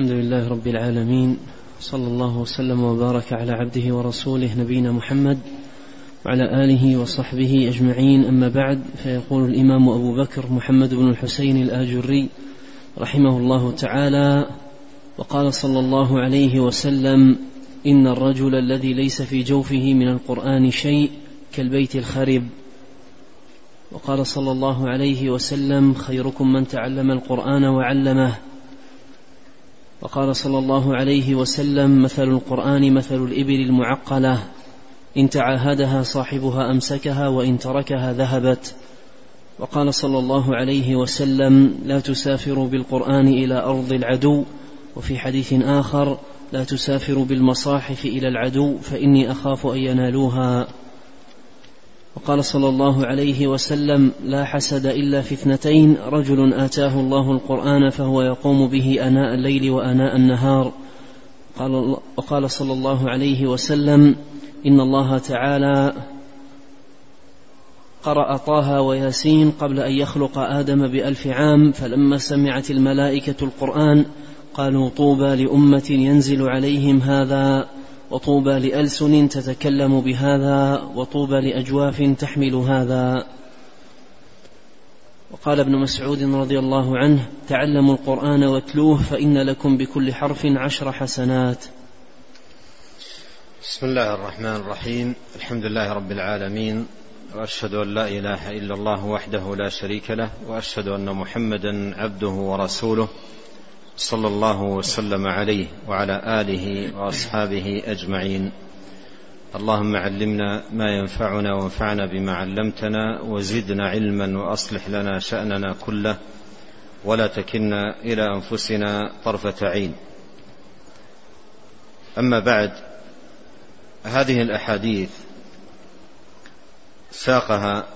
الحمد لله رب العالمين صلى الله وسلم وبارك على عبده ورسوله نبينا محمد وعلى آله وصحبه أجمعين. أما بعد فيقول الإمام أبو بكر محمد بن الحسين الآجري رحمه الله تعالى وقال صلى الله عليه وسلم إن الرجل الذي ليس في جوفه من القرآن شيء كالبيت الخرب. وقال صلى الله عليه وسلم خيركم من تعلم القرآن وعلمه وقال صلى الله عليه وسلم مثل القرآن مثل الإبل المعقلة. إن تعاهدها صاحبها أمسكها وإن تركها ذهبت. وقال صلى الله عليه وسلم لا تسافروا بالقرآن إلى أرض العدو. وفي حديث آخر لا تسافروا بالمصاحف إلى العدو فإني أخاف أن ينالوها. وقال صلى الله عليه وسلم لا حسد إلا في اثنتين رجل آتاه الله القرآن فهو يقوم به أناء الليل وأناء النهار. قال وقال صلى الله عليه وسلم إن الله تعالى قرأ طه وياسين قبل أن يخلق آدم بألف عام فلما سمعت الملائكة القرآن قالوا طوبى لأمة ينزل عليهم هذا. وطوبى لألسن تتكلم بهذا وطوبى لأجواف تحمل هذا. وقال ابن مسعود رضي الله عنه تعلموا القرآن واتلوه فإن لكم بكل حرف عشر حسنات. بسم الله الرحمن الرحيم. الحمد لله رب العالمين وأشهد أن لا إله إلا الله وحده لا شريك له وأشهد أن محمدا عبده ورسوله. صلى الله وسلم عليه وعلى آله وأصحابه أجمعين. اللهم علمنا ما ينفعنا وانفعنا بما علمتنا وزدنا علما وأصلح لنا شأننا كله ولا تكلنا إلى أنفسنا طرفة عين. أما بعد هذه الأحاديث ساقها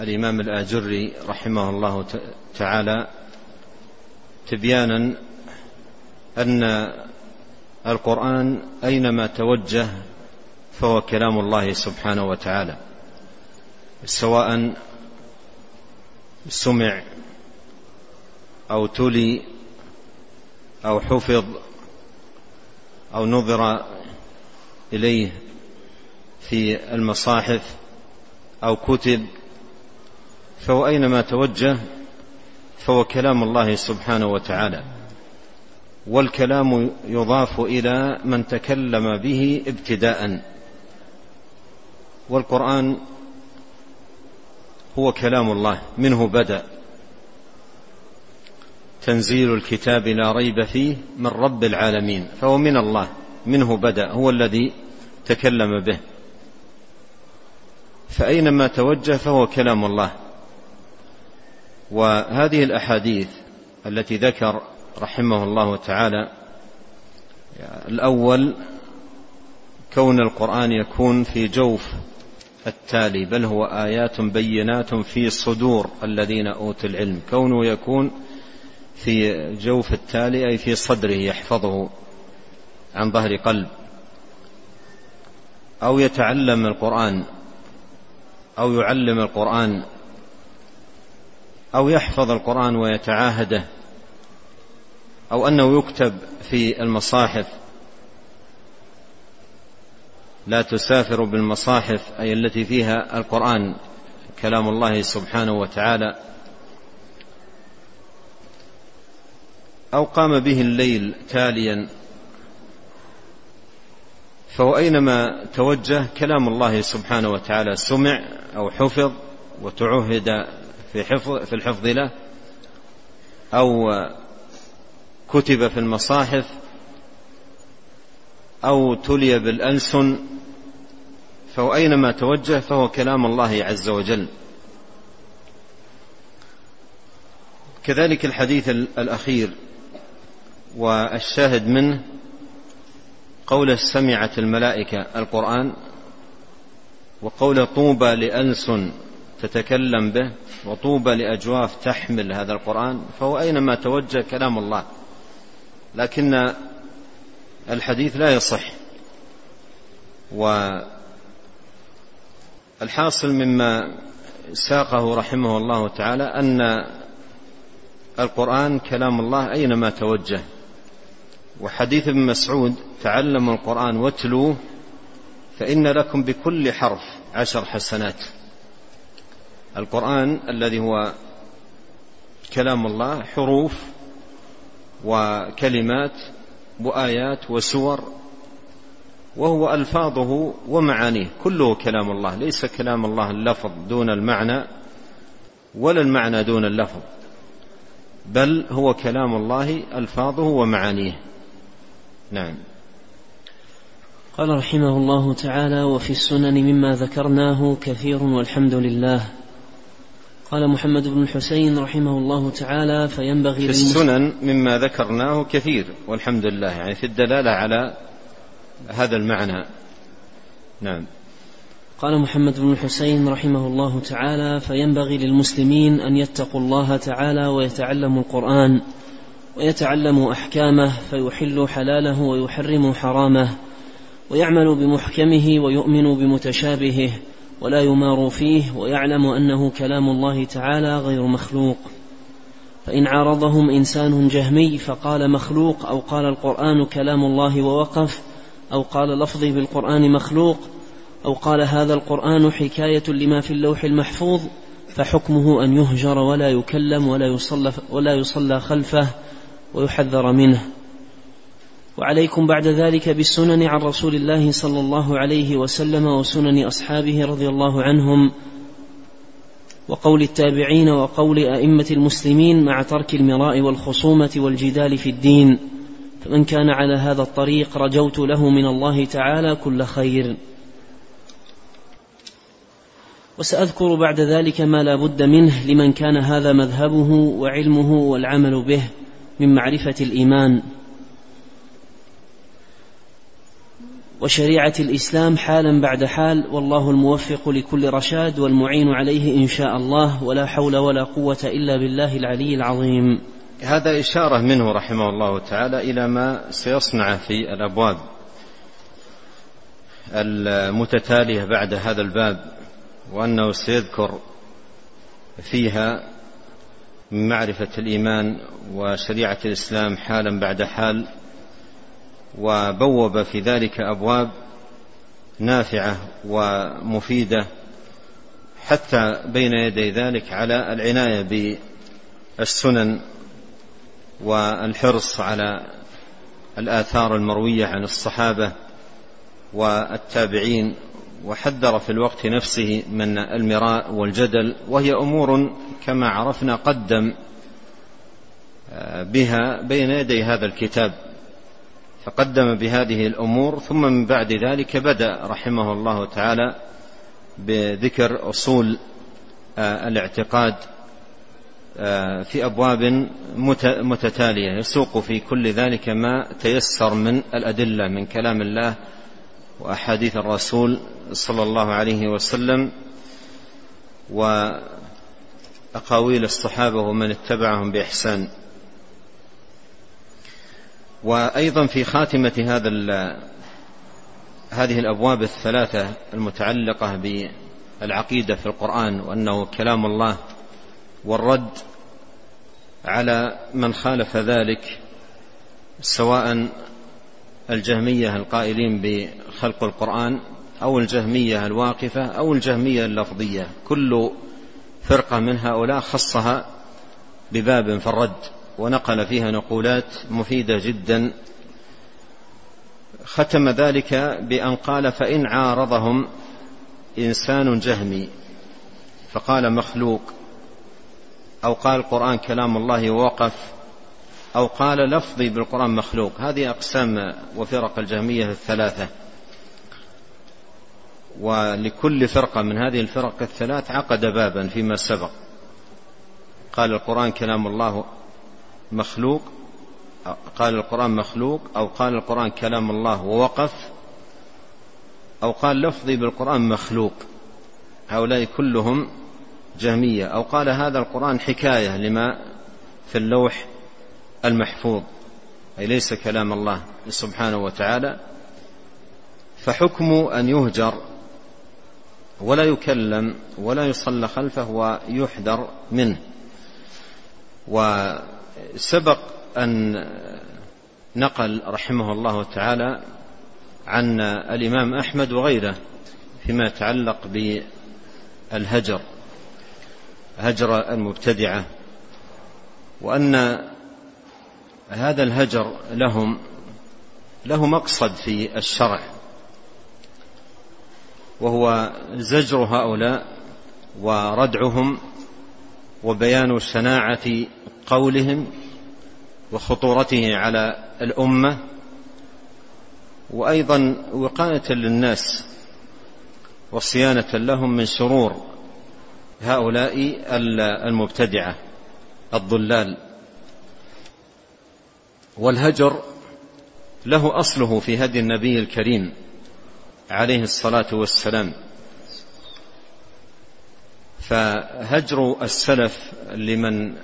الإمام الآجري رحمه الله تعالى تبيانا أن القرآن أينما توجه فهو كلام الله سبحانه وتعالى سواء سمع أو تلي أو حفظ أو نظر إليه في المصاحف أو كتب فهو أينما توجه فهو كلام الله سبحانه وتعالى. والكلام يضاف إلى من تكلم به ابتداء. والقرآن هو كلام الله منه بدأ. تنزيل الكتاب لا ريب فيه من رب العالمين فهو من الله منه بدأ هو الذي تكلم به. فأينما توجه فهو كلام الله. وهذه الأحاديث التي ذكر رحمه الله تعالى الأول كون القرآن يكون في جوف التالي بل هو آيات بينات في صدور الذين أوتوا العلم. كونه يكون في جوف التالي أي في صدره يحفظه عن ظهر قلب. أو يتعلم القرآن أو يعلم القرآن أو يحفظ القرآن ويتعاهده أو أنه يكتب في المصاحف لا تسافر بالمصاحف أي التي فيها القرآن كلام الله سبحانه وتعالى. أو قام به الليل تاليا. فهو أينما توجه كلام الله سبحانه وتعالى سمع أو حفظ وتعهد في حفظ في الحفظ له أو كتب في المصاحف أو تلي بالألسن فهو أينما توجه فهو كلام الله عز وجل. كذلك الحديث الأخير والشاهد منه قول سمعت الملائكة القرآن وقول طوبى لألسن تتكلم به وطوبى لأجواف تحمل هذا القرآن فهو أينما توجه كلام الله. لكن الحديث لا يصح. والحاصل مما ساقه رحمه الله تعالى أن القرآن كلام الله أينما توجه. وحديث ابن مسعود تعلموا القرآن واتلوه فإن لكم بكل حرف عشر حسنات. القرآن الذي هو كلام الله حروف وكلمات وآيات وسور وهو ألفاظه ومعانيه كله كلام الله ليس كلام الله اللفظ دون المعنى ولا المعنى دون اللفظ بل هو كلام الله ألفاظه ومعانيه. نعم. قال رحمه الله تعالى وفي السنن مما ذكرناه كثير والحمد لله قال محمد بن الحسين رحمه الله تعالى فينبغي في السنن مما ذكرناه كثير والحمد لله يعني في الدلالة على هذا المعنى. نعم. قال محمد بن الحسين رحمه الله تعالى فينبغي للمسلمين أن يتقوا الله تعالى ويتعلموا القرآن ويتعلموا أحكامه فيحلوا حلاله ويحرموا حرامه ويعملوا بمحكمه ويؤمنوا بمتشابهه ولا يمار فيه ويعلم أنه كلام الله تعالى غير مخلوق. فإن عارضهم إنسان جهمي فقال مخلوق أو قال القرآن كلام الله ووقف أو قال لفظي بالقرآن مخلوق أو قال هذا القرآن حكاية لما في اللوح المحفوظ فحكمه أن يهجر ولا يكلم ولا يصلى ولا يصلى خلفه ويحذر منه. وعليكم بعد ذلك بالسنن عن رسول الله صلى الله عليه وسلم وسنن أصحابه رضي الله عنهم وقول التابعين وقول أئمة المسلمين مع ترك المراء والخصومة والجدال في الدين. فمن كان على هذا الطريق رجوت له من الله تعالى كل خير. وسأذكر بعد ذلك ما لا بد منه لمن كان هذا مذهبه وعلمه والعمل به من معرفة الإيمان. وشريعة الإسلام حالا بعد حال والله الموفق لكل رشاد والمعين عليه إن شاء الله ولا حول ولا قوة إلا بالله العلي العظيم. هذا إشارة منه رحمه الله تعالى إلى ما سيصنع في الأبواب المتتالية بعد هذا الباب وأنه سيذكر فيها من معرفة الإيمان وشريعة الإسلام حالا بعد حال وبوب في ذلك أبواب نافعة ومفيدة حتى بين يدي ذلك على العناية بالسنن والحرص على الآثار المروية عن الصحابة والتابعين وحذر في الوقت نفسه من المراء والجدل وهي أمور كما عرفنا قدم بها بين يدي هذا الكتاب. فقدم بهذه الأمور ثم من بعد ذلك بدأ رحمه الله تعالى بذكر أصول الاعتقاد في أبواب متتالية يسوق في كل ذلك ما تيسر من الأدلة من كلام الله وأحاديث الرسول صلى الله عليه وسلم وأقاويل الصحابة ومن اتبعهم بإحسان. وأيضا في خاتمة هذا هذه الأبواب الثلاثة المتعلقة بالعقيدة في القرآن وأنه كلام الله والرد على من خالف ذلك سواء الجهمية القائلين بخلق القرآن أو الجهمية الواقفة أو الجهمية اللفظية. كل فرقة من هؤلاء خصها بباب في الرد. ونقل فيها نقولات مفيدة جدا. ختم ذلك بأن قال فإن عارضهم إنسان جهمي فقال مخلوق أو قال القرآن كلام الله ووقف أو قال لفظي بالقرآن مخلوق. هذه أقسام وفرق الجهمية الثلاثة. ولكل فرقة من هذه الفرق الثلاث عقد بابا فيما سبق. قال القرآن كلام الله مخلوق قال القرآن مخلوق أو قال القرآن كلام الله ووقف أو قال لفظي بالقرآن مخلوق. هؤلاء كلهم جهمية. أو قال هذا القرآن حكاية لما في اللوح المحفوظ. أي ليس كلام الله سبحانه وتعالى. فحكم أن يهجر ولا يكلم ولا يصلى خلفه ويحذر منه. و سبق أن نقل رحمه الله تعالى عن الإمام أحمد وغيره فيما يتعلق بالهجر هجر المبتدعة وأن هذا الهجر لهم له مقصد في الشرع وهو زجر هؤلاء وردعهم وبيان شناعة قولهم وخطورته على الأمة وأيضا وقاية للناس وصيانة لهم من شرور هؤلاء المبتدعة الضلال. والهجر له أصله في هدي النبي الكريم عليه الصلاة والسلام. فهجر السلف لمن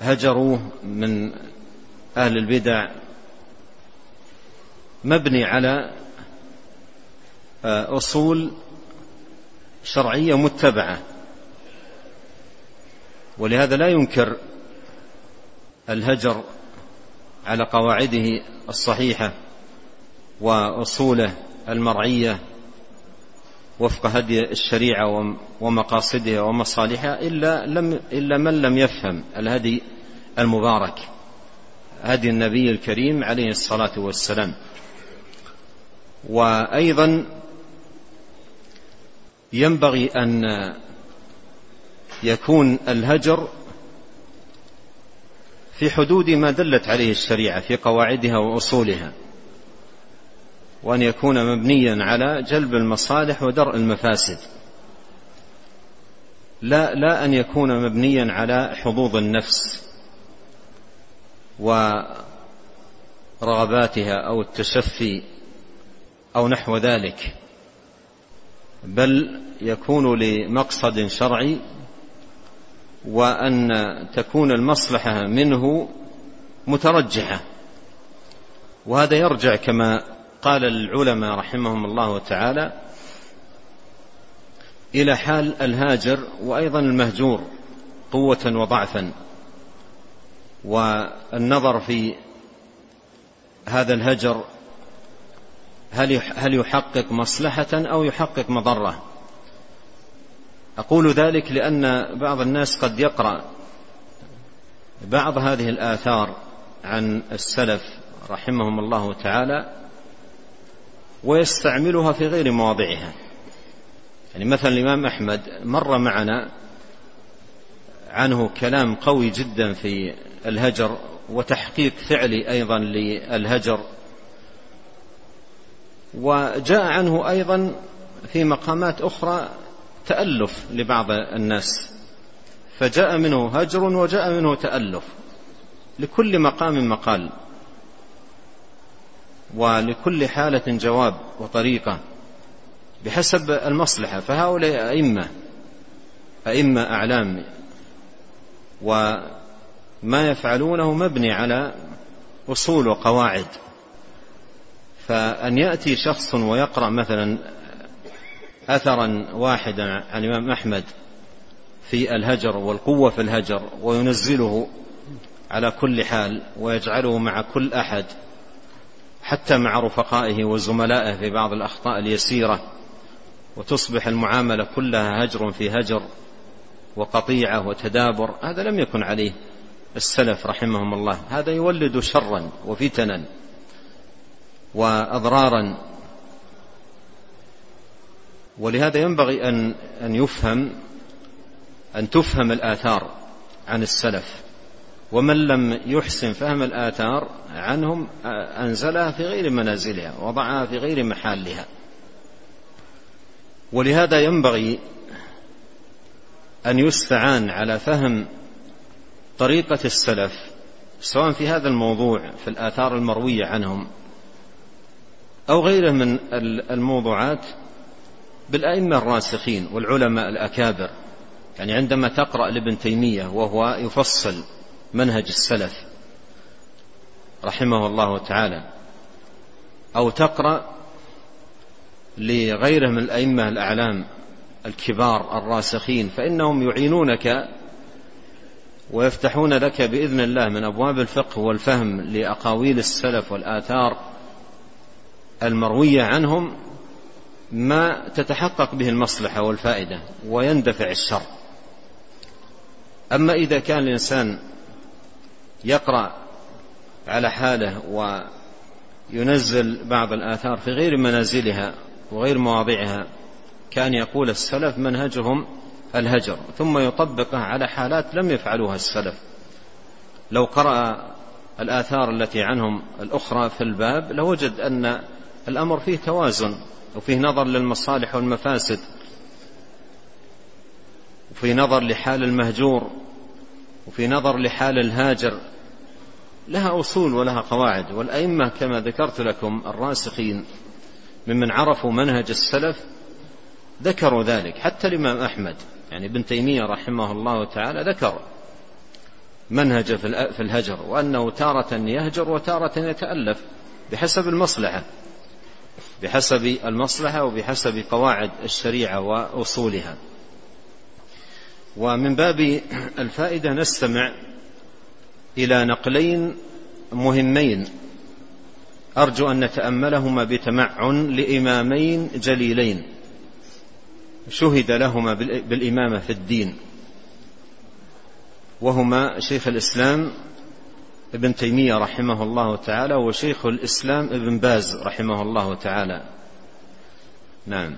هجروه من أهل البدع مبني على آه، أصول شرعية متبعة. ولهذا لا ينكر الهجر على قواعده الصحيحة وأصوله المرعية وفق هدي الشريعة ومقاصدها ومصالحها إلا, لم إلا من لم يفهم الهدي المبارك هدي النبي الكريم عليه الصلاة والسلام. وأيضا ينبغي أن يكون الهجر في حدود ما دلت عليه الشريعة في قواعدها وأصولها. وأن يكون مبنيا على جلب المصالح ودرء المفاسد. لا لا أن يكون مبنيا على حظوظ النفس ورغباتها أو التشفي أو نحو ذلك بل يكون لمقصد شرعي وأن تكون المصلحة منه مترجحة. وهذا يرجع كما قال العلماء رحمهم الله تعالى إلى حال الهاجر وأيضا المهجور قوة وضعفا. والنظر في هذا الهجر هل هل يحقق مصلحة أو يحقق مضرة؟ أقول ذلك لأن بعض الناس قد يقرأ بعض هذه الآثار عن السلف رحمهم الله تعالى ويستعملها في غير مواضعها. يعني مثلا الإمام أحمد مر معنا عنه كلام قوي جدا في الهجر وتحقيق فعلي أيضا للهجر. وجاء عنه أيضا في مقامات أخرى تألف لبعض الناس. فجاء منه هجر وجاء منه تألف. لكل مقام مقال. ولكل حالة جواب وطريقة بحسب المصلحة. فهؤلاء أئمة أئمة أعلام وما يفعلونه مبني على أصول وقواعد. فأن يأتي شخص ويقرأ مثلا أثرا واحدا عن الإمام أحمد في الهجر والقوة في الهجر وينزله على كل حال ويجعله مع كل أحد حتى مع رفقائه وزملائه في بعض الأخطاء اليسيرة وتصبح المعاملة كلها هجر في هجر وقطيعة وتدابر هذا لم يكن عليه السلف رحمهم الله. هذا يولد شرا وفتنا وأضرارا. ولهذا ينبغي أن أن يفهم أن تفهم الآثار عن السلف. ومن لم يحسن فهم الآثار عنهم أنزلها في غير منازلها وضعها في غير محلها. ولهذا ينبغي أن يستعان على فهم طريقة السلف سواء في هذا الموضوع في الآثار المروية عنهم أو غيره من الموضوعات بالأئمة الراسخين والعلماء الأكابر. يعني عندما تقرأ لابن تيمية وهو يفصل منهج السلف رحمه الله تعالى أو تقرأ لغيره من الأئمة الأعلام الكبار الراسخين فإنهم يعينونك ويفتحون لك بإذن الله من أبواب الفقه والفهم لأقاويل السلف والآثار المروية عنهم ما تتحقق به المصلحة والفائدة ويندفع الشر. أما إذا كان الإنسان يقرأ على حاله وينزل بعض الآثار في غير منازلها وغير مواضعها. كان يقول السلف منهجهم الهجر ثم يطبقه على حالات لم يفعلوها السلف. لو قرأ الآثار التي عنهم الأخرى في الباب لوجد أن الأمر فيه توازن وفيه نظر للمصالح والمفاسد وفي نظر لحال المهجور وفي نظر لحال الهاجر. لها أصول ولها قواعد والأئمة كما ذكرت لكم الراسخين ممن عرفوا منهج السلف ذكروا ذلك. حتى الإمام أحمد يعني ابن تيمية رحمه الله تعالى ذكر منهج في الهجر وأنه تارة يهجر وتارة يتألف بحسب المصلحة بحسب المصلحة وبحسب قواعد الشريعة وأصولها. ومن باب الفائدة نستمع إلى نقلين مهمين. أرجو أن نتأملهما بتمعن لإمامين جليلين. شهد لهما بالإمامة في الدين. وهما شيخ الإسلام ابن تيمية رحمه الله تعالى وشيخ الإسلام ابن باز رحمه الله تعالى. نعم.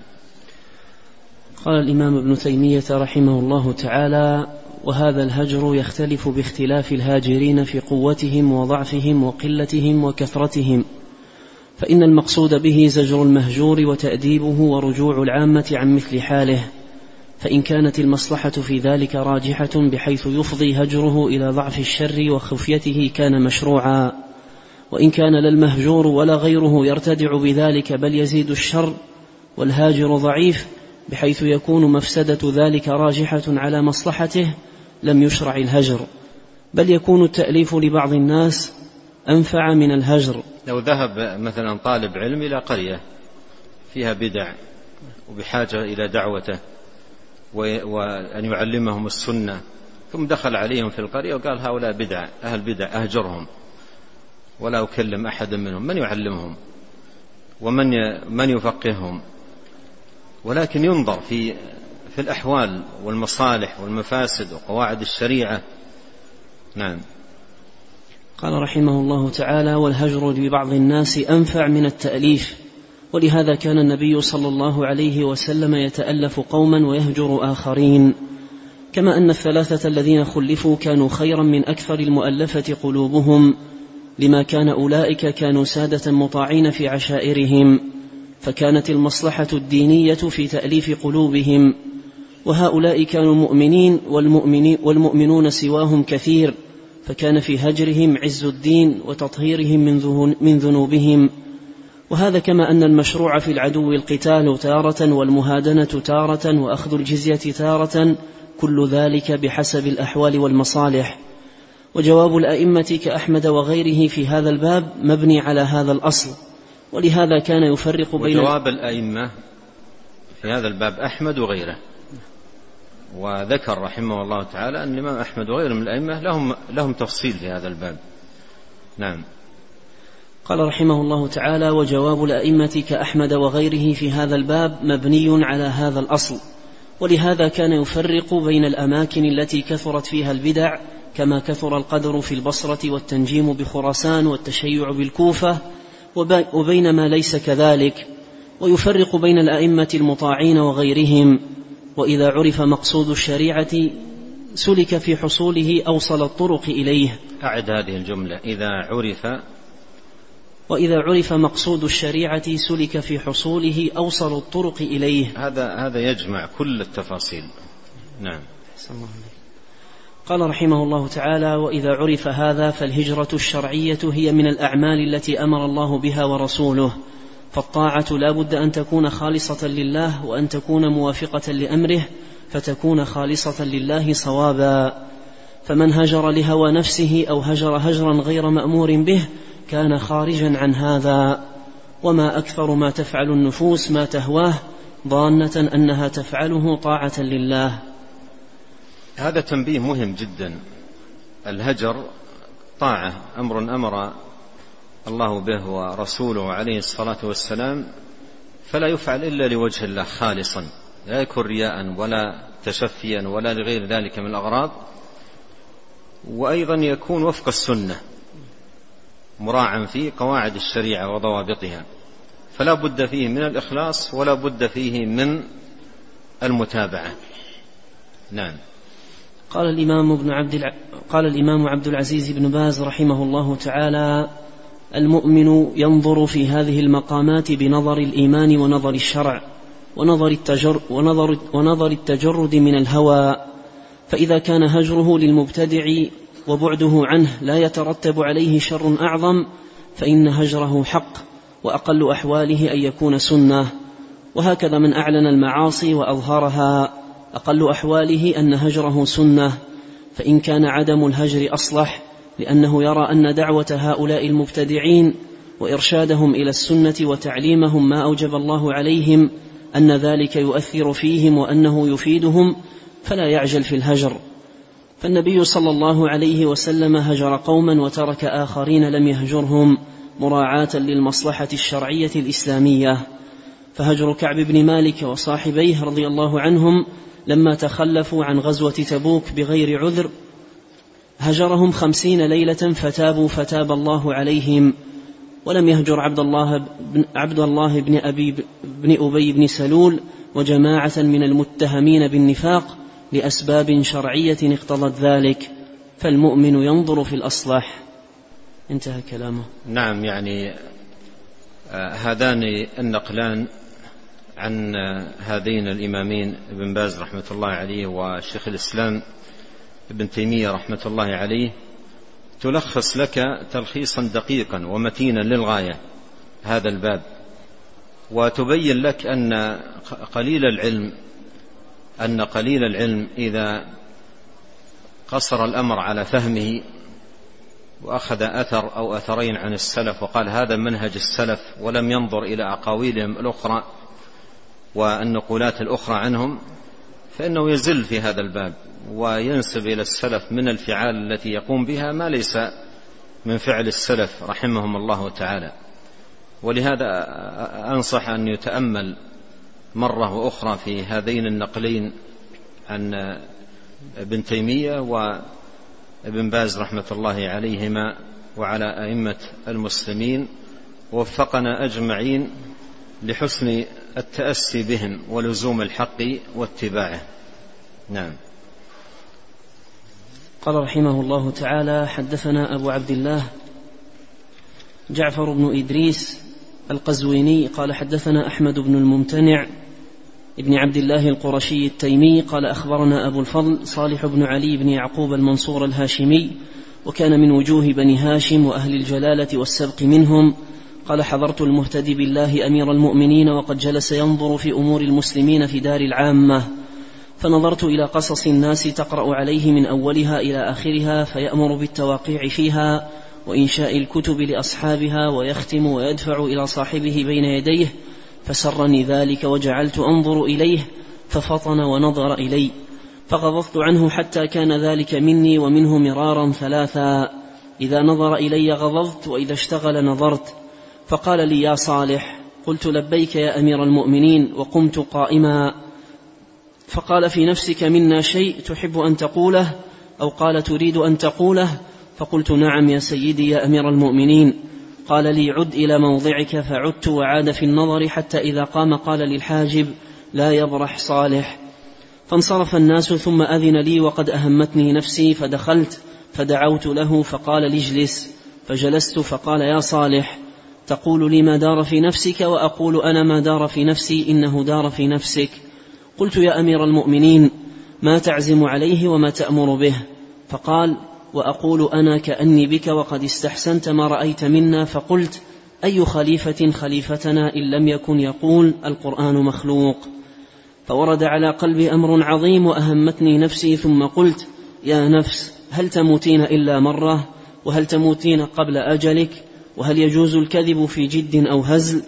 قال الإمام ابن تيمية رحمه الله تعالى وهذا الهجر يختلف باختلاف الهاجرين في قوتهم وضعفهم وقلتهم وكثرتهم. فإن المقصود به زجر المهجور وتأديبه ورجوع العامة عن مثل حاله. فإن كانت المصلحة في ذلك راجحة بحيث يفضي هجره إلى ضعف الشر وخفيته كان مشروعا. وإن كان لا المهجور ولا غيره يرتدع بذلك بل يزيد الشر والهاجر ضعيف بحيث يكون مفسدة ذلك راجحة على مصلحته لم يشرع الهجر بل يكون التأليف لبعض الناس أنفع من الهجر. لو ذهب مثلا طالب علم إلى قرية فيها بدع وبحاجة إلى دعوته وأن يعلمهم السنة ثم دخل عليهم في القرية وقال هؤلاء بدع أهل بدع أهجرهم ولا أكلم أحدا منهم. من يعلمهم؟ ومن من يفقههم؟ ولكن ينظر في في الأحوال والمصالح والمفاسد وقواعد الشريعة. نعم. قال رحمه الله تعالى والهجر لبعض الناس أنفع من التأليف ولهذا كان النبي صلى الله عليه وسلم يتألف قوما ويهجر آخرين. كما أن الثلاثة الذين خلفوا كانوا خيرا من أكثر المؤلفة قلوبهم لما كان أولئك كانوا سادة مطاعين في عشائرهم فكانت المصلحة الدينية في تأليف قلوبهم. وهؤلاء كانوا مؤمنين والمؤمنين والمؤمنون سواهم كثير فكان في هجرهم عز الدين وتطهيرهم من ذنوبهم. وهذا كما أن المشروع في العدو القتال تارة والمهادنة تارة وأخذ الجزية تارة كل ذلك بحسب الأحوال والمصالح. وجواب الأئمة كأحمد وغيره في هذا الباب مبني على هذا الأصل. ولهذا كان يفرق بين جواب الأئمة في هذا الباب أحمد وغيره. وذكر رحمه الله تعالى أن الإمام أحمد وغيره من الأئمة لهم لهم تفصيل في هذا الباب. نعم. قال رحمه الله تعالى وجواب الأئمة كأحمد وغيره في هذا الباب مبني على هذا الأصل ولهذا كان يفرق بين الأماكن التي كثرت فيها البدع كما كثر القدر في البصرة والتنجيم بخراسان والتشيع بالكوفة وبين ما ليس كذلك ويفرق بين الأئمة المطاعين وغيرهم وإذا عرف مقصود الشريعة سلك في حصوله أوصل الطرق إليه. أعد هذه الجملة. إذا عرف وإذا عرف مقصود الشريعة سلك في حصوله أوصل الطرق إليه. هذا هذا يجمع كل التفاصيل. نعم. الله قال رحمه الله تعالى وإذا عرف هذا فالهجرة الشرعية هي من الأعمال التي أمر الله بها ورسوله. فالطاعة لا بد أن تكون خالصة لله وأن تكون موافقة لأمره فتكون خالصة لله صوابا. فمن هجر لهوى نفسه أو هجر هجرا غير مأمور به كان خارجا عن هذا. وما أكثر ما تفعل النفوس ما تهواه ظانة أنها تفعله طاعة لله. هذا تنبيه مهم جدا. الهجر طاعة أمر أمر الله به ورسوله عليه الصلاة والسلام فلا يفعل إلا لوجه الله خالصا. لا يكون رياء ولا تشفيا ولا لغير ذلك من الأغراض. وأيضا يكون وفق السنة مراعا في قواعد الشريعة وضوابطها. فلا بد فيه من الإخلاص ولا بد فيه من المتابعة. نعم. قال الإمام ابن عبد الع... قال الإمام عبد العزيز بن باز رحمه الله تعالى المؤمن ينظر في هذه المقامات بنظر الإيمان ونظر الشرع ونظر, التجر ونظر, ونظر التجرد من الهوى. فإذا كان هجره للمبتدع وبعده عنه لا يترتب عليه شر أعظم فإن هجره حق وأقل أحواله أن يكون سنة. وهكذا من أعلن المعاصي وأظهرها. أقل أحواله أن هجره سنة. فإن كان عدم الهجر أصلح لأنه يرى أن دعوة هؤلاء المبتدعين وإرشادهم إلى السنة وتعليمهم ما أوجب الله عليهم أن ذلك يؤثر فيهم وأنه يفيدهم فلا يعجل في الهجر. فالنبي صلى الله عليه وسلم هجر قوما وترك آخرين لم يهجرهم مراعاة للمصلحة الشرعية الإسلامية. فهجر كعب بن مالك وصاحبيه رضي الله عنهم لما تخلفوا عن غزوة تبوك بغير عذر هجرهم خمسين ليلة فتابوا فتاب الله عليهم. ولم يهجر عبد الله بن عبد الله بن أبي بن أبي بن سلول وجماعة من المتهمين بالنفاق لأسباب شرعية اقتضت ذلك. فالمؤمن ينظر في الأصلح. انتهى كلامه. نعم يعني آه، هذان النقلان عن هذين الإمامين ابن باز رحمة الله عليه وشيخ الإسلام ابن تيمية رحمة الله عليه تلخص لك تلخيصا دقيقا ومتينا للغاية هذا الباب. وتبين لك أن قليل العلم أن قليل العلم إذا قصر الأمر على فهمه وأخذ أثر أو أثرين عن السلف وقال هذا منهج السلف ولم ينظر إلى أقاويلهم الأخرى والنقولات الأخرى عنهم فإنه يزل في هذا الباب. وينسب إلى السلف من الفعال التي يقوم بها ما ليس من فعل السلف رحمهم الله تعالى. ولهذا أنصح أن يتأمل مرة وأخرى في هذين النقلين عن ابن تيمية وابن باز رحمة الله عليهما وعلى أئمة المسلمين وفقنا أجمعين لحسن التأسي بهم ولزوم الحق واتباعه. نعم. قال رحمه الله تعالى حدثنا أبو عبد الله جعفر بن إدريس القزويني قال حدثنا أحمد بن الممتنع ابن عبد الله القرشي التيمي قال أخبرنا أبو الفضل صالح بن علي بن يعقوب المنصور الهاشمي وكان من وجوه بني هاشم وأهل الجلالة والسبق منهم قال حضرت المهتدي بالله أمير المؤمنين وقد جلس ينظر في أمور المسلمين في دار العامة فنظرت إلى قصص الناس تقرأ عليه من أولها إلى آخرها فيأمر بالتواقيع فيها وإنشاء الكتب لأصحابها ويختم ويدفع إلى صاحبه بين يديه فسرني ذلك وجعلت أنظر إليه ففطن ونظر إلي فغضضت عنه حتى كان ذلك مني ومنه مرارا ثلاثا إذا نظر إلي غضضت وإذا اشتغل نظرت فقال لي يا صالح قلت لبيك يا أمير المؤمنين وقمت قائما فقال في نفسك منا شيء تحب أن تقوله أو قال تريد أن تقوله؟ فقلت نعم يا سيدي يا أمير المؤمنين. قال لي عد إلى موضعك فعدت وعاد في النظر حتى إذا قام قال للحاجب لا يبرح صالح. فانصرف الناس ثم أذن لي وقد أهمتني نفسي فدخلت فدعوت له فقال لي اجلس فجلست فقال يا صالح تقول لي ما دار في نفسك وأقول أنا ما دار في نفسي إنه دار في نفسك. قلت يا أمير المؤمنين ما تعزم عليه وما تأمر به. فقال وأقول أنا كأني بك وقد استحسنت ما رأيت منا. فقلت أي خليفة خليفتنا إن لم يكن يقول القرآن مخلوق؟ فورد على قلبي أمر عظيم وأهمتني نفسي. ثم قلت يا نفس هل تموتين إلا مرة؟ وهل تموتين قبل أجلك؟ وهل يجوز الكذب في جد أو هزل؟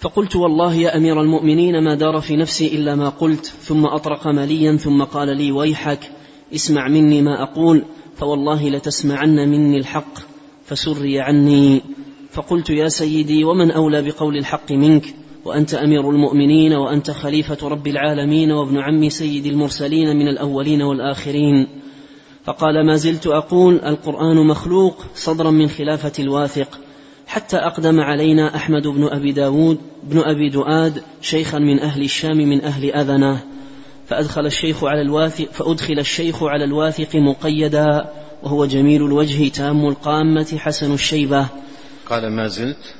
فقلت والله يا أمير المؤمنين ما دار في نفسي إلا ما قلت ثم أطرق مليا ثم قال لي ويحك اسمع مني ما أقول فوالله لتسمعن مني الحق فسري عني. فقلت يا سيدي ومن أولى بقول الحق منك؟ وأنت أمير المؤمنين وأنت خليفة رب العالمين وابن عم سيد المرسلين من الأولين والآخرين. فقال ما زلت أقول القرآن مخلوق صدرا من خلافة الواثق. حتى أقدم علينا أحمد بن أبي داود بن أبي دؤاد شيخا من أهل الشام من أهل أذنه. فأدخل الشيخ على الواثق فأدخل الشيخ على الواثق مقيدا وهو جميل الوجه تام القامة حسن الشيبة. قال ما زلت؟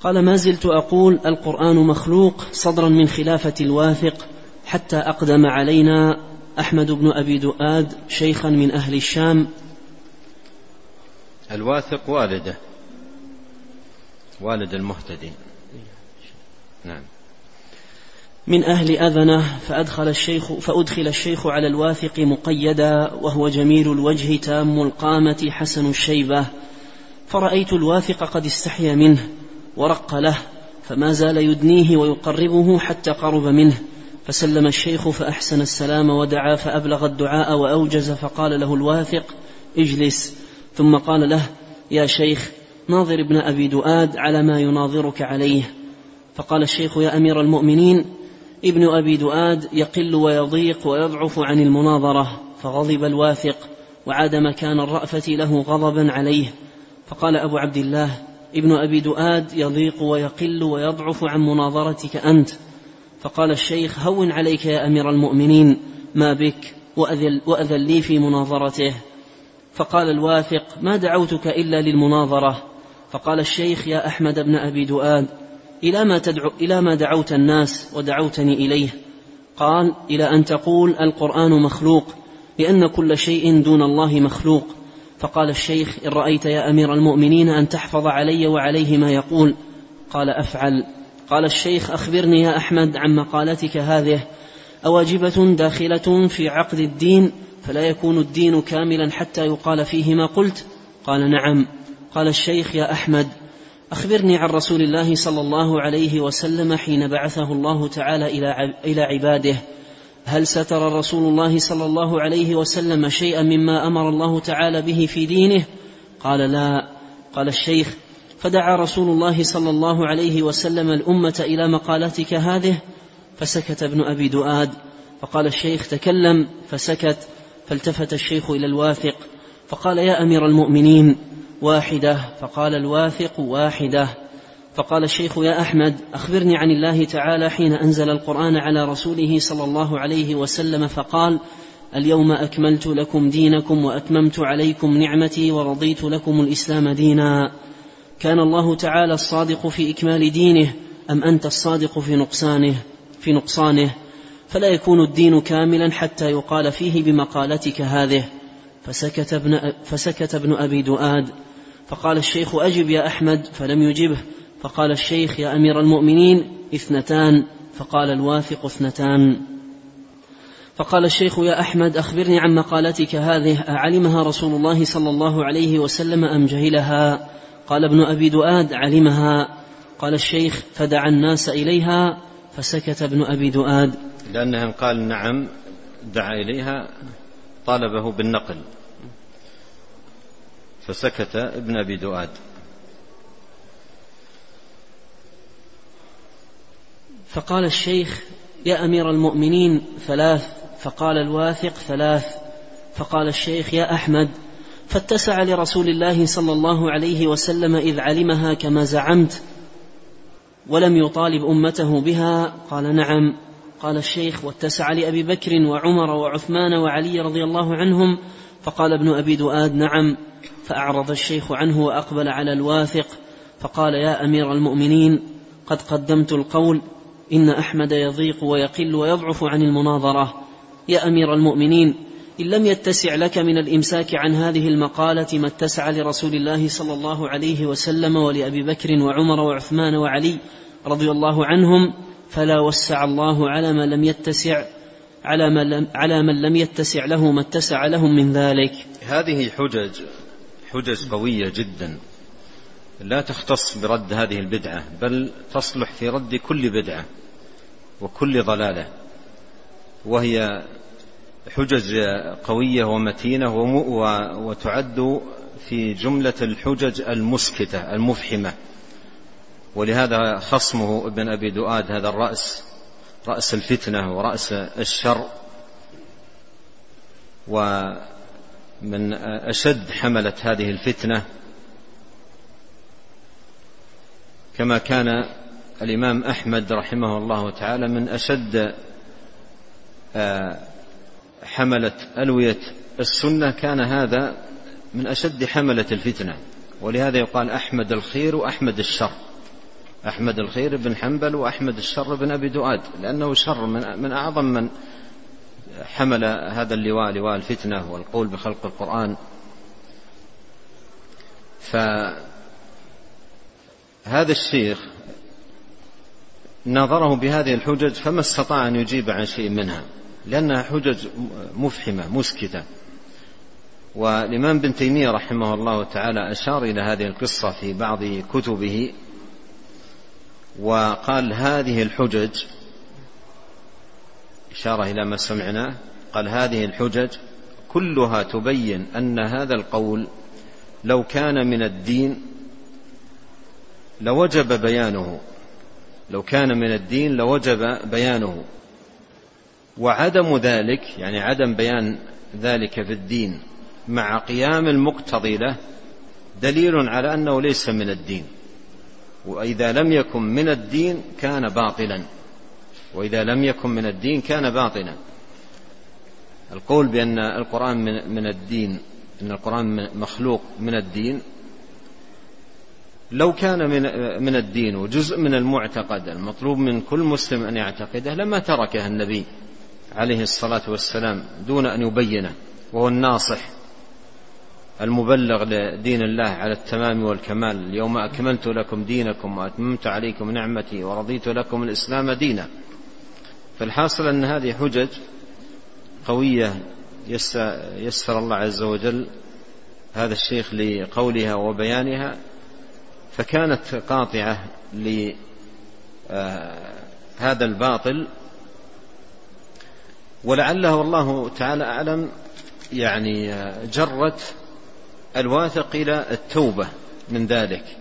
قال ما زلت أقول القرآن مخلوق صدرا من خلافة الواثق حتى أقدم علينا أحمد بن أبي دؤاد شيخا من أهل الشام الواثق والده. والد المهتدي. نعم. من أهل أذنه فأدخل الشيخ فأدخل الشيخ على الواثق مقيدا وهو جميل الوجه تام القامة حسن الشيبة. فرأيت الواثق قد استحيا منه ورق له فما زال يدنيه ويقربه حتى قرب منه. فسلم الشيخ فأحسن السلام ودعا فأبلغ الدعاء وأوجز فقال له الواثق اجلس. ثم قال له يا شيخ ناظر ابن أبي دؤاد على ما يناظرك عليه. فقال الشيخ يا أمير المؤمنين ابن أبي دؤاد يقل ويضيق ويضعف عن المناظرة فغضب الواثق وعاد مكان الرأفة له غضبا عليه. فقال أبو عبد الله ابن أبي دؤاد يضيق ويقل ويضعف عن مناظرتك أنت. فقال الشيخ هون عليك يا أمير المؤمنين ما بك وأذل, وأذل لي في مناظرته. فقال الواثق ما دعوتك إلا للمناظرة. فقال الشيخ يا أحمد بن أبي دؤاد إلى ما, تدعو إلى ما دعوت الناس ودعوتني إليه؟ قال إلى أن تقول القرآن مخلوق لأن كل شيء دون الله مخلوق. فقال الشيخ إن رأيت يا أمير المؤمنين أن تحفظ علي وعليه ما يقول. قال أفعل. قال الشيخ أخبرني يا أحمد عن مقالتك هذه أواجبة داخلة في عقد الدين فلا يكون الدين كاملا حتى يقال فيه ما قلت. قال نعم. قال الشيخ يا أحمد أخبرني عن رسول الله صلى الله عليه وسلم حين بعثه الله تعالى إلى إلى عباده. هل ستر رسول الله صلى الله عليه وسلم شيئا مما أمر الله تعالى به في دينه؟ قال لا. قال الشيخ فدعا رسول الله صلى الله عليه وسلم الأمة إلى مقالتك هذه؟ فسكت ابن أبي دؤاد فقال الشيخ تكلم فسكت فالتفت الشيخ إلى الواثق فقال يا أمير المؤمنين واحدة فقال الواثق واحدة فقال الشيخ يا أحمد أخبرني عن الله تعالى حين أنزل القرآن على رسوله صلى الله عليه وسلم فقال اليوم أكملت لكم دينكم وأتممت عليكم نعمتي ورضيت لكم الإسلام دينا. كان الله تعالى الصادق في إكمال دينه أم أنت الصادق في نقصانه؟ في نقصانه فلا يكون الدين كاملا حتى يقال فيه بمقالتك هذه. فسكت ابن, فسكت ابن أبي دؤاد فقال الشيخ أجب يا أحمد فلم يجبه. فقال الشيخ يا أمير المؤمنين اثنتان. فقال الواثق اثنتان. فقال الشيخ يا أحمد أخبرني عن مقالتك هذه أعلمها رسول الله صلى الله عليه وسلم أم جهلها؟ قال ابن أبي دؤاد علمها. قال الشيخ فدعا الناس إليها فسكت ابن أبي دؤاد. لأنه قال نعم دعا إليها طالبه بالنقل. فسكت ابن أبي دؤاد. فقال الشيخ يا أمير المؤمنين ثلاث. فقال الواثق ثلاث. فقال الشيخ يا أحمد. فاتسع لرسول الله صلى الله عليه وسلم إذ علمها كما زعمت. ولم يطالب أمته بها؟ قال نعم. قال الشيخ واتسع لأبي بكر وعمر وعثمان وعلي رضي الله عنهم. فقال ابن أبي دؤاد نعم. فأعرض الشيخ عنه وأقبل على الواثق. فقال يا أمير المؤمنين قد قدمت القول إن أحمد يضيق ويقل ويضعف عن المناظرة. يا أمير المؤمنين إن لم يتسع لك من الإمساك عن هذه المقالة ما اتسع لرسول الله صلى الله عليه وسلم ولأبي بكر وعمر وعثمان وعلي رضي الله عنهم فلا وسع الله على ما لم يتسع على, ما لم على من لم يتسع له ما اتسع لهم من ذلك. هذه حجج حجج قوية جدا. لا تختص برد هذه البدعة بل تصلح في رد كل بدعة وكل ضلالة وهي حجج قوية ومتينة وتعد في جملة الحجج المسكتة المفحمة. ولهذا خصمه ابن أبي دؤاد هذا الرأس رأس الفتنة ورأس الشر. ومن أشد حملة هذه الفتنة كما كان الإمام أحمد رحمه الله تعالى من أشد آه، حملة ألوية السنة. كان هذا من أشد حملة الفتنة ولهذا يقال أحمد الخير وأحمد الشر. أحمد الخير بن حنبل وأحمد الشر بن أبي دؤاد لأنه شر من, من أعظم من حمل هذا اللواء لواء الفتنة والقول بخلق القرآن. فهذا الشيخ ناظره بهذه الحجج فما استطاع أن يجيب عن شيء منها. لأنها حجج مفحمة مسكتة. والإمام ابن تيمية رحمه الله تعالى أشار إلى هذه القصة في بعض كتبه وقال هذه الحجج إشارة إلى ما سمعناه قال هذه الحجج كلها تبين أن هذا القول لو كان من الدين لوجب بيانه. لو كان من الدين لوجب بيانه. وعدم ذلك يعني عدم بيان ذلك في الدين مع قيام المقتضي له دليل على أنه ليس من الدين. وإذا لم يكن من الدين كان باطلا. وإذا لم يكن من الدين كان باطلا. القول بأن القرآن من الدين أن القرآن مخلوق من الدين لو كان من من الدين وجزء من المعتقد المطلوب من كل مسلم أن يعتقده لما تركه النبي. عليه الصلاة والسلام دون أن يبينه وهو الناصح المبلغ لدين الله على التمام والكمال. اليوم أكملت لكم دينكم وأتممت عليكم نعمتي ورضيت لكم الإسلام دينا. فالحاصل أن هذه حجج قوية يسر الله عز وجل هذا الشيخ لقولها وبيانها. فكانت قاطعة لهذا آه، الباطل ولعله والله تعالى أعلم يعني جرت الواثق إلى التوبة من ذلك.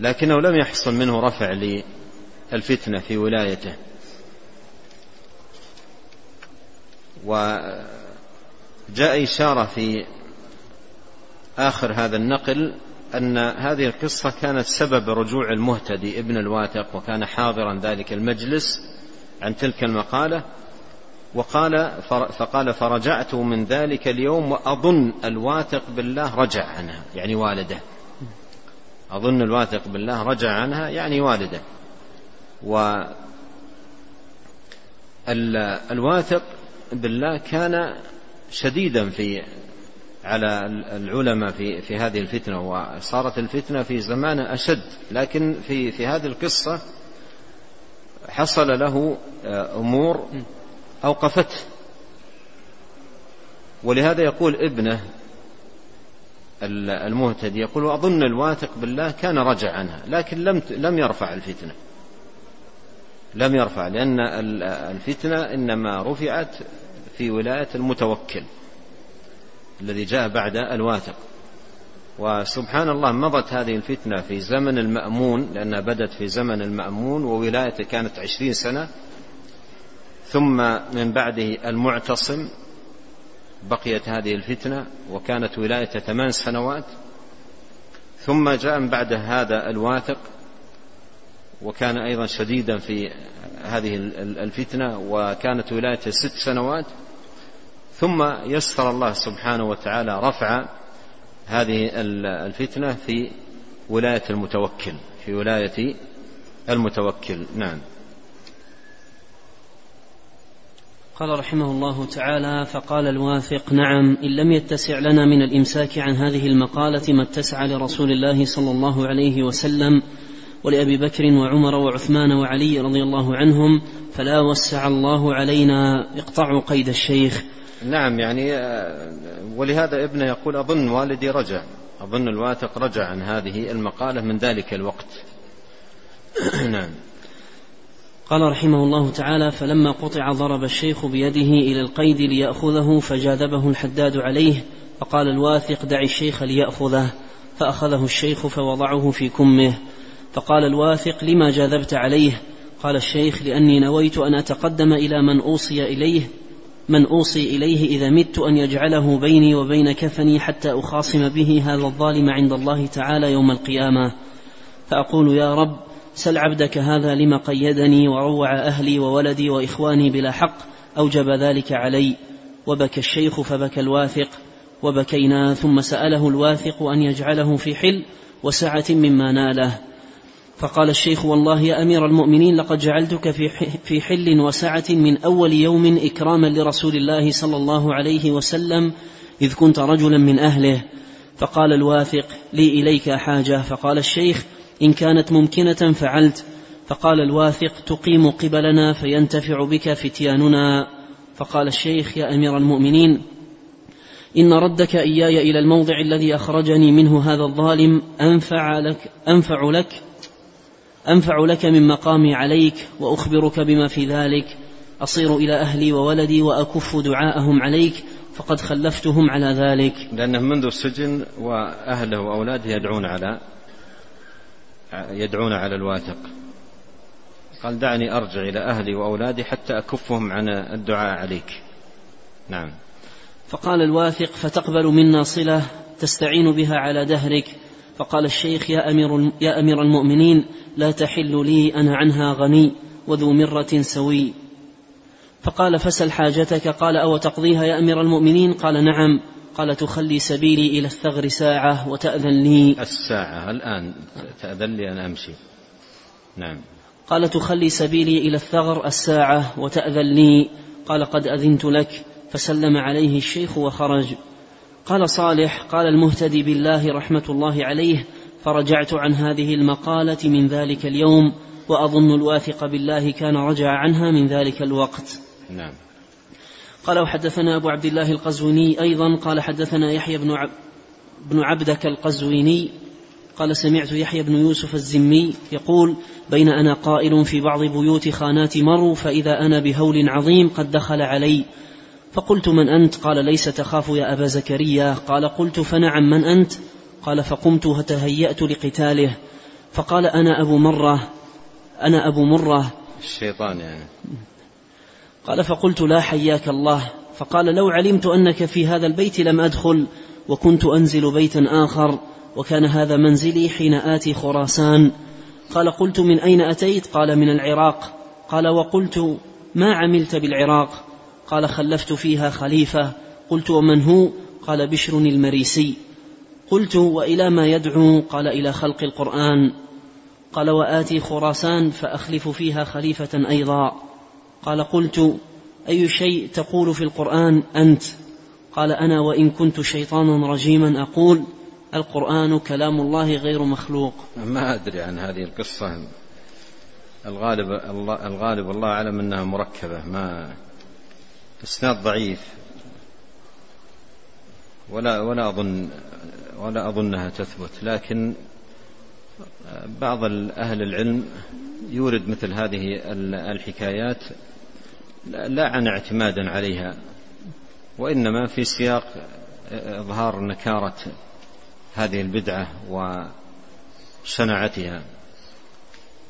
لكنه لم يحصل منه رفع للفتنة في ولايته. وجاء إشارة في آخر هذا النقل أن هذه القصة كانت سبب رجوع المهتدي ابن الواثق وكان حاضرا ذلك المجلس عن تلك المقالة. وقال فقال فرجعت من ذلك اليوم وأظن الواثق بالله رجع عنها يعني والده. أظن الواثق بالله رجع عنها يعني والده. و الواثق بالله كان شديدا في على العلماء في في هذه الفتنة وصارت الفتنة في زمان أشد. لكن في في هذه القصة حصل له آه، أمور أوقفته. ولهذا يقول ابنه المهتدي يقول وأظن الواثق بالله كان رجع عنها لكن لم لم يرفع الفتنة. لم يرفع لأن الفتنة إنما رفعت في ولاية المتوكل الذي جاء بعد الواثق. وسبحان الله مضت هذه الفتنة في زمن المأمون لأنها بدت في زمن المأمون وولايته كانت عشرين سنة ثم من بعده المعتصم بقيت هذه الفتنة وكانت ولايته ثمان سنوات ثم جاء من بعد هذا الواثق وكان أيضا شديدا في هذه الفتنة وكانت ولايته ست سنوات ثم يسر الله سبحانه وتعالى رفع هذه الفتنة في ولاية المتوكل في ولاية المتوكل. نعم. قال رحمه الله تعالى فقال الواثق نعم إن لم يتسع لنا من الإمساك عن هذه المقالة ما اتسع لرسول الله صلى الله عليه وسلم ولأبي بكر وعمر وعثمان وعلي رضي الله عنهم فلا وسع الله علينا اقطعوا قيد الشيخ. نعم يعني آه، ولهذا ابنه يقول أظن والدي رجع أظن الواثق رجع عن هذه المقالة من ذلك الوقت. نعم. قال رحمه الله تعالى فلما قطع ضرب الشيخ بيده إلى القيد ليأخذه فجاذبه الحداد عليه فقال الواثق دع الشيخ ليأخذه فأخذه الشيخ فوضعه في كمه فقال الواثق لما جاذبت عليه؟ قال الشيخ لأني نويت أن أتقدم إلى من أوصي إليه من أوصي إليه إذا مت أن يجعله بيني وبين كفني حتى أخاصم به هذا الظالم عند الله تعالى يوم القيامة فأقول يا رب سل عبدك هذا لما قيدني وروع أهلي وولدي وإخواني بلا حق أوجب ذلك علي. وبكى الشيخ فبكى الواثق. وبكينا ثم سأله الواثق أن يجعله في حل وسعة مما ناله. فقال الشيخ والله يا أمير المؤمنين لقد جعلتك في حل وسعة من أول يوم إكراما لرسول الله صلى الله عليه وسلم إذ كنت رجلا من أهله. فقال الواثق لي إليك حاجة. فقال الشيخ إن كانت ممكنة فعلت. فقال الواثق تقيم قبلنا فينتفع بك فتياننا. فقال الشيخ يا أمير المؤمنين إن ردك إياي إلى الموضع الذي أخرجني منه هذا الظالم أنفع لك أنفع لك أنفع لك من مقامي عليك وأخبرك بما في ذلك. أصير إلى أهلي وولدي وأكف دعاءهم عليك فقد خلفتهم على ذلك. لأنه منذ السجن وأهله وأولاده يدعون على يدعون على الواثق. قال دعني أرجع إلى أهلي وأولادي حتى أكفهم عن الدعاء عليك. نعم. فقال الواثق فتقبل منا صلة تستعين بها على دهرك. فقال الشيخ يا أمير, يا أمير المؤمنين لا تحل لي أنا عنها غني وذو مرة سوي. فقال فسل حاجتك. قال أو تقضيها يا أمير المؤمنين؟ قال نعم. قال تخلي سبيلي إلى الثغر ساعة وتأذن لي الساعة الآن تأذن لي أن أمشي. نعم. قال تخلي سبيلي إلى الثغر الساعة وتأذن لي قال قد أذنت لك. فسلم عليه الشيخ وخرج. قال صالح قال المهتدي بالله رحمة الله عليه فرجعت عن هذه المقالة من ذلك اليوم وأظن الواثق بالله كان رجع عنها من ذلك الوقت. نعم. قال وحدثنا أبو عبد الله القزويني أيضا قال حدثنا يحيى بن, عب بن عبدك القزويني قال سمعت يحيى بن يوسف الزمي يقول بين أنا قائل في بعض بيوت خانات مرو فإذا أنا بهول عظيم قد دخل علي. فقلت من أنت؟ قال ليس تخاف يا أبا زكريا. قال قلت فنعم من أنت؟ قال فقمت وتهيأت لقتاله. فقال أنا أبو مرة أنا أبو مرة. الشيطان يعني. قال فقلت لا حياك الله. فقال لو علمت أنك في هذا البيت لم أدخل وكنت أنزل بيتا آخر وكان هذا منزلي حين آتي خراسان. قال قلت من أين أتيت؟ قال من العراق. قال وقلت ما عملت بالعراق؟ قال خلفت فيها خليفة. قلت ومن هو؟ قال بشر المريسي. قلت وإلى ما يدعو؟ قال إلى خلق القرآن. قال وآتي خراسان فأخلف فيها خليفة أيضا. قال قلت أي شيء تقول في القرآن أنت؟ قال أنا وإن كنت شيطانا رجيما أقول القرآن كلام الله غير مخلوق. ما أدري عن هذه القصة. الغالب الله الغالب الله أعلم أنها مركبة ما إسناد ضعيف. ولا ولا اظن ولا أظنها تثبت لكن بعض أهل العلم يورد مثل هذه الحكايات لا عن اعتماد عليها وإنما في سياق إظهار نكارة هذه البدعة وشناعتها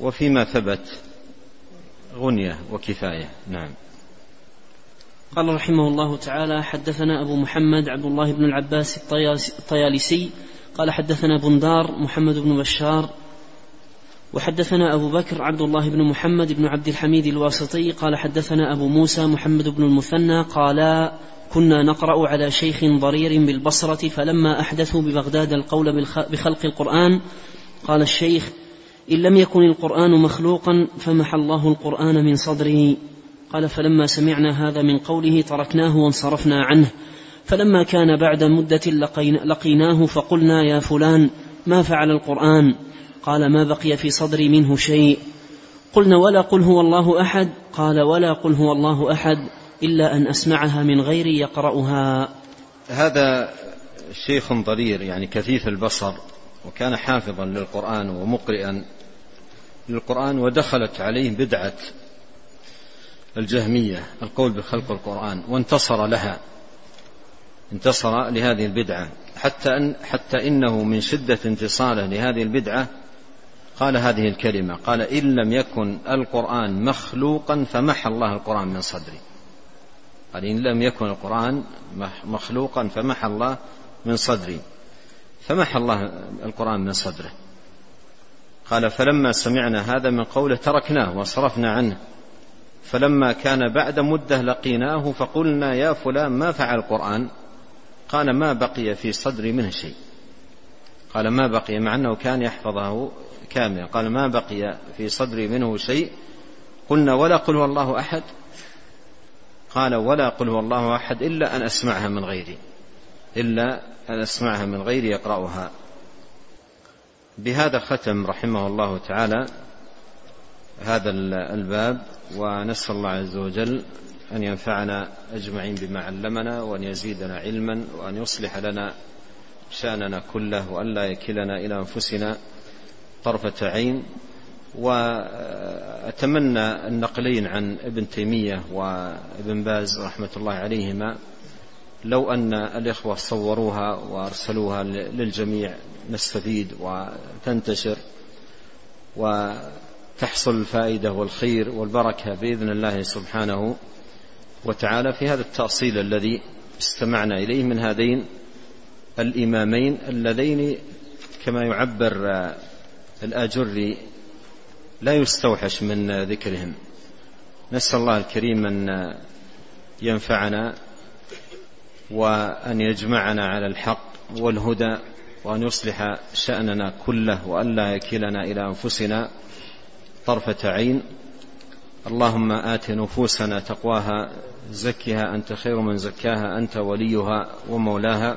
وفيما ثبت غنية وكفاية. نعم. قال رحمه الله تعالى حدثنا أبو محمد عبد الله بن العباس الطيالسي قال حدثنا بندار محمد بن بشار وحدثنا أبو بكر عبد الله بن محمد بن عبد الحميد الواسطي قال حدثنا أبو موسى محمد بن المثنى قال كنا نقرأ على شيخ ضرير بالبصرة فلما أحدثوا ببغداد القول بخلق القرآن قال الشيخ إن لم يكن القرآن مخلوقا فمحى الله القرآن من صدري قال فلما سمعنا هذا من قوله تركناه وانصرفنا عنه. فلما كان بعد مدة لقيناه فقلنا يا فلان ما فعل القرآن؟ قال ما بقي في صدري منه شيء. قلنا ولا قل هو الله أحد. قال ولا قل هو الله أحد إلا أن أسمعها من غيري يقرأها. هذا شيخ ضرير يعني كثيف البصر وكان حافظا للقرآن ومقرئا للقرآن ودخلت عليه بدعة الجهمية القول بخلق القرآن وانتصر لها انتصر لهذه البدعة حتى أن حتى إنه من شدة انتصاره لهذه البدعة قال هذه الكلمة قال إن لم يكن القرآن مخلوقا فمحى الله القرآن من صدري. قال إن لم يكن القرآن مخلوقا فمحى الله من صدري. فمحى الله القرآن من صدره. قال فلما سمعنا هذا من قوله تركناه وصرفنا عنه. فلما كان بعد مدة لقيناه فقلنا يا فلان ما فعل القرآن؟ قال ما بقي في صدري منه شيء. قال ما بقي مع أنه كان يحفظه كاملا قال ما بقي في صدري منه شيء. قلنا ولا قل هو الله أحد. قال ولا قل هو الله أحد إلا أن أسمعها من غيري. إلا أن أسمعها من غيري يقرأها. بهذا ختم رحمه الله تعالى هذا الباب ونسأل الله عز وجل أن ينفعنا أجمعين بما علمنا وأن يزيدنا علما وأن يصلح لنا شأننا كله وأن لا يكلنا إلى أنفسنا. طرفة عين وأتمنى النقلين عن ابن تيمية وابن باز رحمة الله عليهما لو أن الإخوة صوروها وأرسلوها للجميع نستفيد وتنتشر وتحصل الفائدة والخير والبركة بإذن الله سبحانه وتعالى. في هذا التأصيل الذي استمعنا إليه من هذين الإمامين اللذين كما يعبر الآجري لا يستوحش من ذكرهم. نسأل الله الكريم أن ينفعنا وأن يجمعنا على الحق والهدى وأن يصلح شأننا كله وأن لا يكلنا إلى أنفسنا طرفة عين. اللهم آت نفوسنا تقواها زكها أنت خير من زكاها أنت وليها ومولاها.